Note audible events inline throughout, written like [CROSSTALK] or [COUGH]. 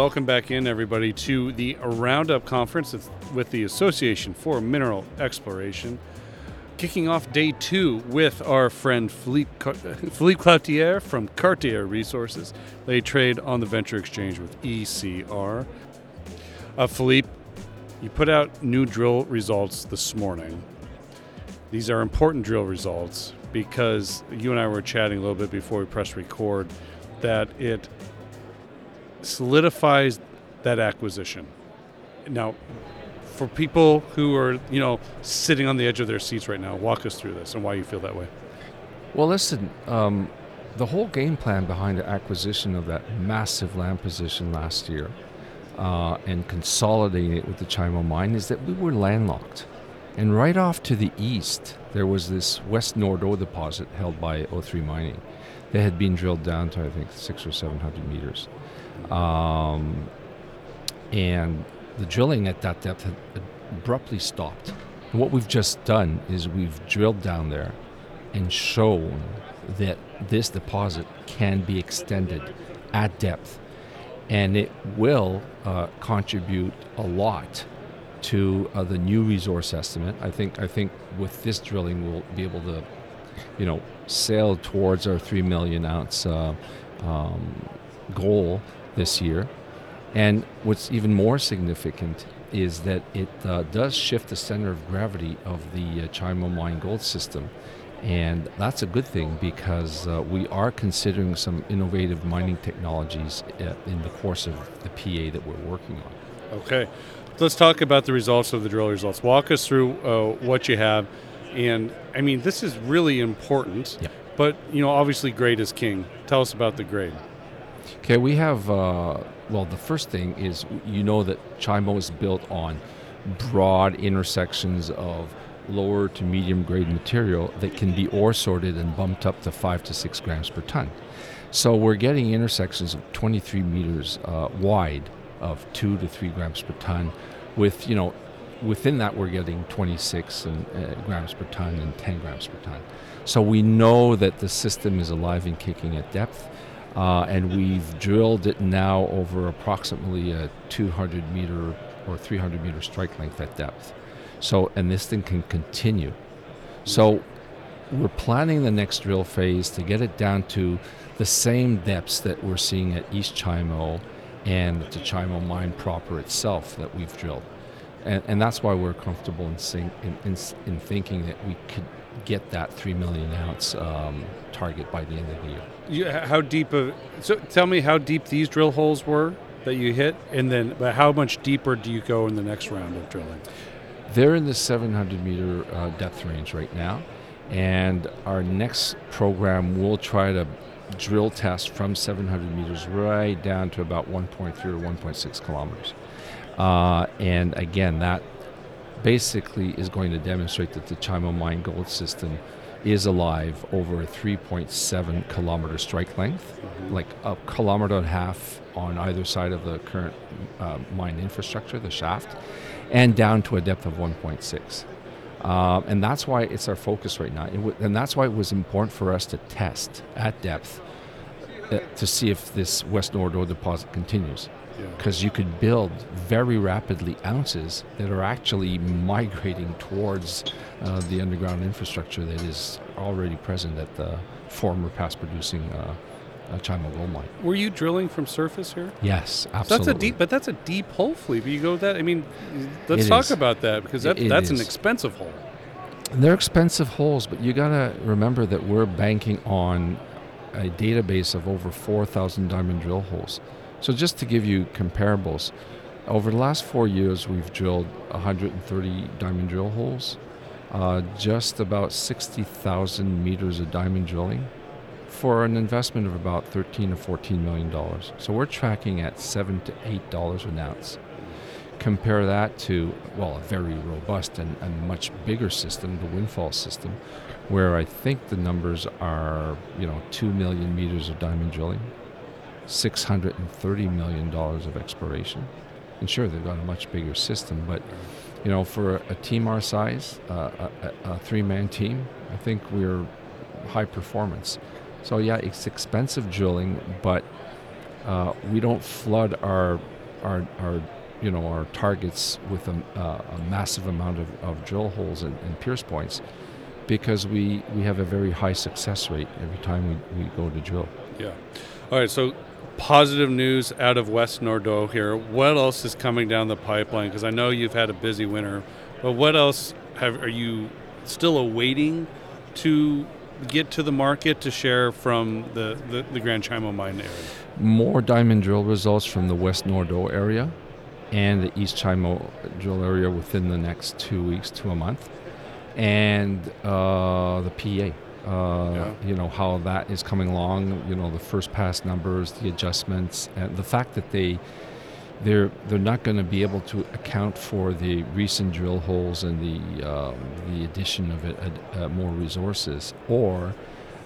welcome back in, everybody, to the Roundup Conference with the Association for Mineral Exploration. Kicking off day two with our friend Philippe, [LAUGHS] Philippe Cloutier from Cartier Resources. They trade on the Venture Exchange with ECR. Uh, Philippe, you put out new drill results this morning. These are important drill results because you and I were chatting a little bit before we pressed record that it solidifies that acquisition. Now, for people who are, you know, sitting on the edge of their seats right now, walk us through this and why you feel that way. Well, listen, um, the whole game plan behind the acquisition of that massive land position last year uh, and consolidating it with the Chimo mine is that we were landlocked. And right off to the east, there was this West Nordeau deposit held by O3 Mining that had been drilled down to, I think, six or 700 meters. Um, and the drilling at that depth had abruptly stopped. And what we've just done is we've drilled down there and shown that this deposit can be extended at depth. And it will uh, contribute a lot to uh, the new resource estimate. I think I think with this drilling we'll be able to, you know, sail towards our three million ounce uh, um, goal this year. And what's even more significant is that it uh, does shift the center of gravity of the uh, Chimo Mine Gold System. And that's a good thing because uh, we are considering some innovative mining technologies uh, in the course of the PA that we're working on. Okay. Let's talk about the results of the drill results. Walk us through uh, what you have. And I mean, this is really important, yep. but you know, obviously, grade is king. Tell us about the grade. Okay, we have, uh, well, the first thing is you know that Chimo is built on broad intersections of lower to medium grade material that can be ore sorted and bumped up to five to six grams per ton. So we're getting intersections of 23 meters uh, wide of two to three grams per ton, with you know, within that we're getting 26 and, uh, grams per ton and 10 grams per ton. So we know that the system is alive and kicking at depth. Uh, and we've drilled it now over approximately a 200 meter or 300 meter strike length at depth. So, and this thing can continue. So, we're planning the next drill phase to get it down to the same depths that we're seeing at East Chimo and the Chimo mine proper itself that we've drilled. And, and that's why we're comfortable in, in, in, in thinking that we could get that 3 million ounce um, target by the end of the year. You, how deep of, so tell me how deep these drill holes were that you hit, and then but how much deeper do you go in the next round of drilling? They're in the 700 meter uh, depth range right now, and our next program will try to drill test from 700 meters right down to about 1.3 or 1.6 kilometers. Uh, and again, that basically is going to demonstrate that the Chimo Mine Gold System is alive over a 3.7 kilometer strike length, mm-hmm. like a kilometer and a half on either side of the current uh, mine infrastructure, the shaft, and down to a depth of 1.6. Uh, and that's why it's our focus right now. W- and that's why it was important for us to test at depth uh, to see if this West Nordeau deposit continues because you could build very rapidly ounces that are actually migrating towards uh, the underground infrastructure that is already present at the former past producing uh, uh, Chimo gold mine. Were you drilling from surface here? Yes, absolutely. That's a deep, but that's a deep hole, Philippe. You go that. I mean, let's it talk is. about that because that, that's is. an expensive hole. They're expensive holes, but you got to remember that we're banking on a database of over 4,000 diamond drill holes. So, just to give you comparables, over the last four years, we've drilled 130 diamond drill holes, uh, just about 60,000 meters of diamond drilling for an investment of about 13 to 14 million dollars. So we're tracking at seven to eight dollars an ounce. Compare that to well, a very robust and, and much bigger system, the Windfall system, where I think the numbers are you know two million meters of diamond drilling, $630 million of exploration. And sure, they've got a much bigger system, but you know, for a, team our size, uh, a, a three-man team, I think we're high performance. So yeah, it's expensive drilling, but uh, we don't flood our our our you know our targets with a, uh, a massive amount of, of drill holes and, and, pierce points because we we have a very high success rate every time we, we go to drill. Yeah. All right. So positive news out of West Nordeau here. What else is coming down the pipeline? Because I know you've had a busy winter, but what else have are you still awaiting to get to the market to share from the, the, the Grand Chimo mine area? More diamond drill results from the West Nordeau area and the East Chimo drill area within the next two weeks to a month, and uh, the PEA. Uh, yeah. You know how that is coming along. You know the first pass numbers, the adjustments, and the fact that they they're they're not going to be able to account for the recent drill holes and the um, the addition of it, uh, more resources, or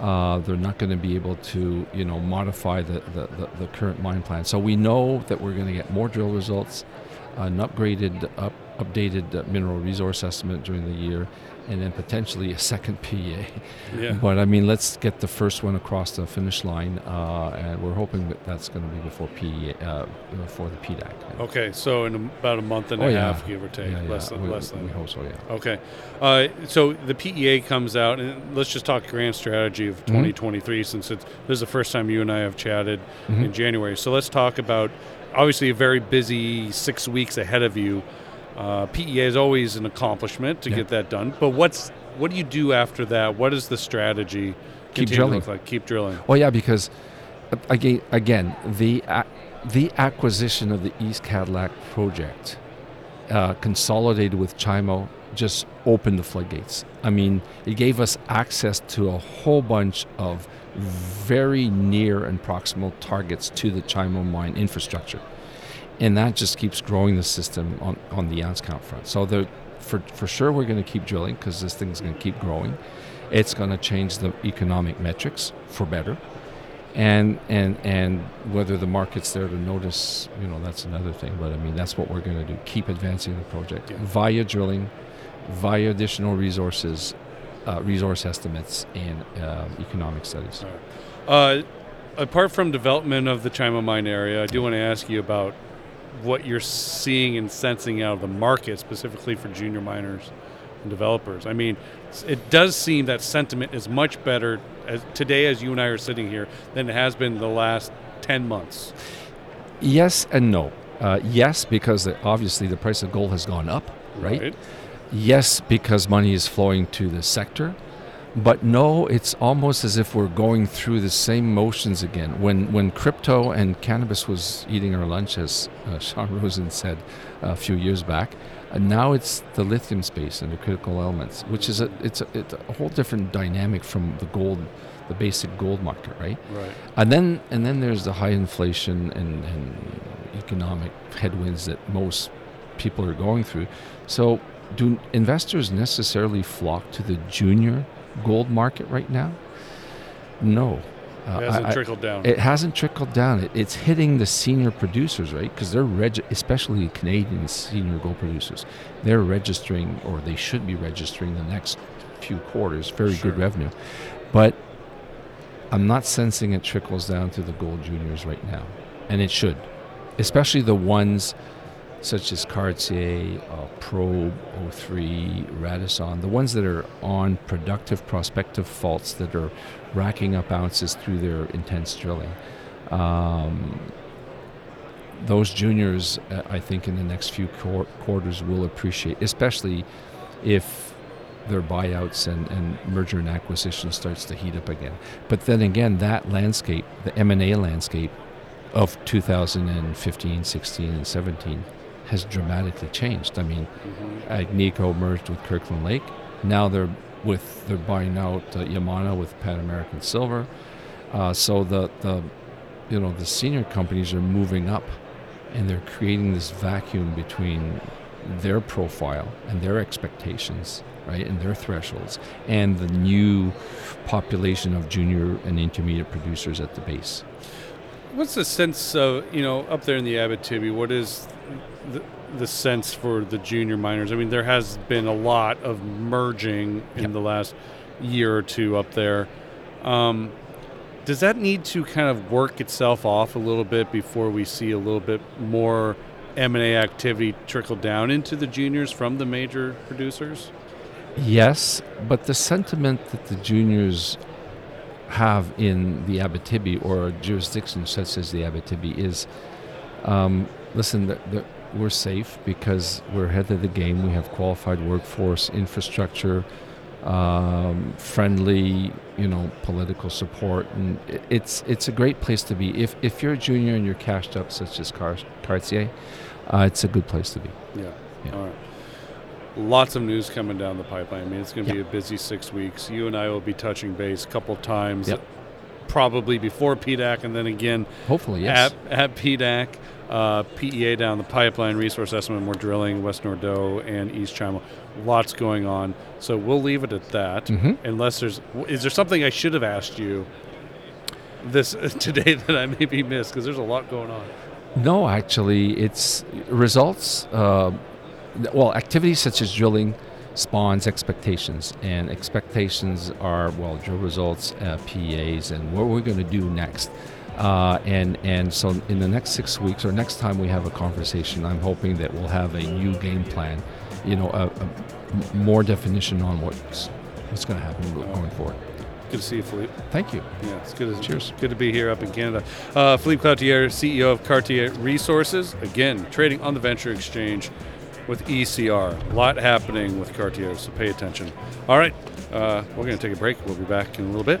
uh, they're not going to be able to you know modify the, the, the, the, current mine plan. So we know that we're going to get more drill results, an upgraded, up, updated uh, mineral resource estimate during the year, and then potentially a second [LAUGHS] PEA. Yeah. But I mean, let's get the first one across the finish line, uh, and we're hoping that that's going to be before PEA, uh, before the PDAC. Okay, so in about a month and oh, a yeah. half, give or take, yeah, less than we, less than. We hope so, yeah. Okay, uh, so the PEA comes out, and let's just talk grant strategy of 2023, mm-hmm. since it's, this is the first time you and I have chatted mm-hmm. in January. So let's talk about obviously a very busy six weeks ahead of you. Uh, PEA is always an accomplishment to yeah. get that done, but what's what do you do after that? What is the strategy? Keep drilling. Like? Keep drilling. Well, yeah, because uh, again, again, the the acquisition of the East Cadillac project, uh, consolidated with Chimo, just opened the floodgates. I mean, it gave us access to a whole bunch of very near and proximal targets to the Chimo mine infrastructure and that just keeps growing the system on, on the ounce count front. So for, for sure we're going to keep drilling because this thing's going to keep growing. It's going to change the economic metrics for better. And, and and whether the market's there to notice, you know, that's another thing. But I mean, that's what we're going to do: keep advancing the project yeah. via drilling, via additional resources, uh, resource estimates, and uh, economic studies. Uh, apart from development of the Chimo mine area, I do want to ask you about what you're seeing and sensing out of the market, specifically for junior miners and developers. I mean, it does seem that sentiment is much better as, today as you and I are sitting here than it has been the last 10 months. Yes and no. Uh, yes, because the, obviously the price of gold has gone up, right? right? Yes, because money is flowing to the sector. But no, it's almost as if we're going through the same motions again. When when crypto and cannabis was eating our lunch, as uh, [LAUGHS] Sean Roosen said a few years back, and now it's the lithium space and the critical elements, which is a it's a, it's a whole different dynamic from the gold, the basic gold market, right? Right. And then and then there's the high inflation and, and economic headwinds that most people are going through. So do investors necessarily flock to the junior gold market right now? No. Uh, it hasn't I, trickled down. It hasn't trickled down. It, it's hitting the senior producers, right? Because they're reg- especially Canadian senior gold producers. They're registering, or they should be registering, the next few quarters. Very sure. good revenue, but I'm not sensing it trickles down to the gold juniors right now, and it should, especially the ones such as Cartier, uh, Probe, O3, Radisson, the ones that are on productive prospective faults that are racking up ounces through their intense drilling. Um, those juniors, uh, I think, in the next few qu- quarters will appreciate, especially if their buyouts and, and merger and acquisition starts to heat up again. But then again, that landscape, the M&A landscape of 2015, 16, and 17 has dramatically changed. I mean, mm-hmm. Agnico merged with Kirkland Lake. Now they're with they're buying out uh, Yamana with Pan American Silver. Uh, so the the you know the senior companies are moving up, and they're creating this vacuum between their profile and their expectations, right, and their thresholds, and the new population of junior and intermediate producers at the base. What's the sense of you know up there in the Abitibi? What is the, the sense for the junior miners? I mean, there has been a lot of merging in yep. the last year or two up there. Um, Does that need to kind of work itself off a little bit before we see a little bit more M&A activity trickle down into the juniors from the major producers? Yes, but the sentiment that the juniors have in the Abitibi or a jurisdiction such as the Abitibi is um, listen, the, the, we're safe because we're ahead of the game. We have qualified workforce, infrastructure, um, friendly, you know, political support, and it's it's a great place to be. If if you're a junior and you're cashed up, such as Car- Cartier, uh, it's a good place to be. Yeah. yeah. All right. Lots of news coming down the pipeline. I mean, it's going to yep. be a busy six weeks. You and I will be touching base a couple times. Yep. Probably before PDAC and then again. Hopefully, yes. At, at PDAC uh, PEA down the pipeline, resource estimate, more drilling, West Nordeau and East Chimo. Lots going on. So we'll leave it at that. Mm-hmm. Unless there's, is there something I should have asked you this [LAUGHS] today that I maybe missed? Because there's a lot going on. No, actually, it's results. Uh, well, activities such as drilling spawns expectations, and expectations are well, drill results, uh, PEAs, and what we're going to do next. Uh, and and so in the next six weeks or next time we have a conversation, I'm hoping that we'll have a new game plan, you know, a, a more definition on what's what's going to happen going forward. Good to see you, Philippe. Thank you. Yeah, it's good. To, Cheers. Good to be here up in Canada. Uh, Philippe Cloutier, CEO of Cartier Resources, again trading on the Venture Exchange with ECR. A lot happening with Cartier, so pay attention. All right, uh, we're going to take a break. We'll be back in a little bit.